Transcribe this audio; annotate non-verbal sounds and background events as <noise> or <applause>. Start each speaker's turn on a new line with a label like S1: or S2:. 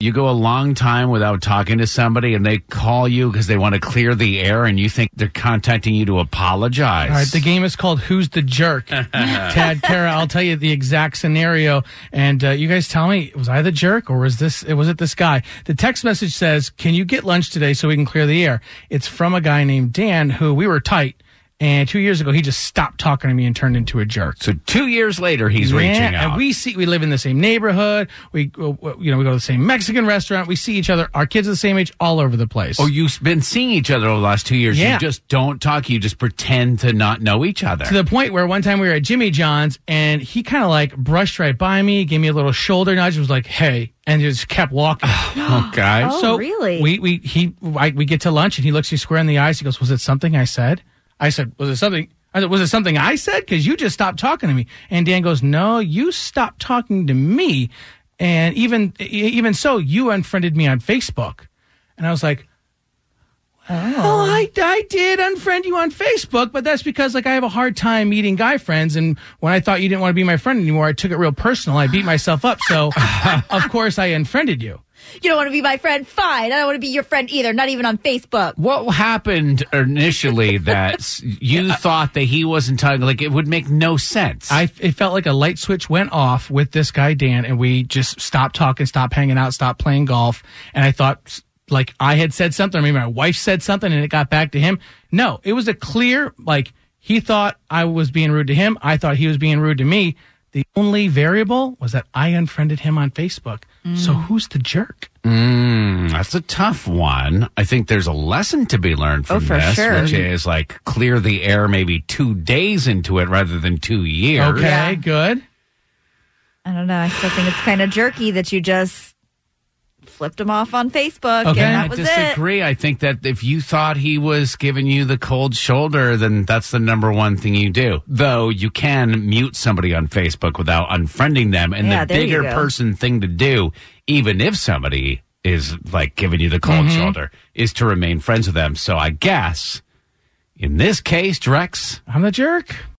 S1: You go a long time without talking to somebody and they call you because they want to clear the air and you think they're contacting you to apologize.
S2: All right, the game is called Who's the Jerk? <laughs> Tad, Kara, I'll tell you the exact scenario, and uh, you guys tell me was I the jerk or was this it was it this guy? The text message says, "Can you get lunch today so we can clear the air?" It's from a guy named Dan who we were tight, and two years ago he just stopped talking to me and turned into a jerk.
S1: so two years later, he's reaching out.
S2: And we see we live in the same neighborhood. We you know we go to the same Mexican restaurant. We see each other. Our kids are the same age, all over the place.
S1: Oh, you've been seeing each other over the last two years.
S2: Yeah.
S1: You just don't talk. You just pretend to not know each other.
S2: to the point where one time we were at Jimmy John's and he kind of like brushed right by me, gave me a little shoulder nudge, was like, "Hey," and just kept walking. <gasps>
S1: Oh, okay.
S3: Oh,
S2: so
S3: really?
S2: We we he I, we get to lunch and he looks me square in the eyes. He goes, "Was it something I said?" I said, "Was it something?" I said, "Was it something I said?" Because you just stopped talking to me. And Dan goes, "No, you stopped talking to me, and even even so, you unfriended me on Facebook." And I was like. Oh, oh, I, I did unfriend you on Facebook, but that's because like I have a hard time meeting guy friends, and when I thought you didn't want to be my friend anymore, I took it real personal. I beat myself up, so <laughs> of course I unfriended you.
S3: You don't want to be my friend? Fine. I don't want to be your friend either, not even on Facebook.
S1: What happened initially that s- you uh, thought that he wasn't talking? Like it would make no sense.
S2: I it felt like a light switch went off with this guy Dan, and we just stopped talking, stopped hanging out, stopped playing golf, and I thought like I had said something, or maybe my wife said something, and it got back to him. No, it was a clear like he thought I was being rude to him. I thought he was being rude to me. The only variable was that I unfriended him on Facebook. So who's the jerk?
S1: Mm, that's a tough one. I think there's a lesson to be learned from
S3: Oh, for
S1: this,
S3: sure.
S1: which is like clear the air maybe two days into it rather than two years.
S2: Okay,
S3: Yeah.
S2: good.
S3: I don't know. I still think it's kind of jerky that you just flipped him off on Facebook
S2: Okay.
S3: and
S1: I
S3: that was it.
S1: disagree. I think that if you thought he was giving you the cold shoulder, then that's the number one thing you do. Though you can mute somebody on Facebook without unfriending them. And
S3: Yeah,
S1: the bigger person thing to do, even if somebody is like giving you the cold
S3: Mm-hmm.
S1: shoulder, is to remain friends with them. So I guess in this case, Drex,
S2: I'm the jerk.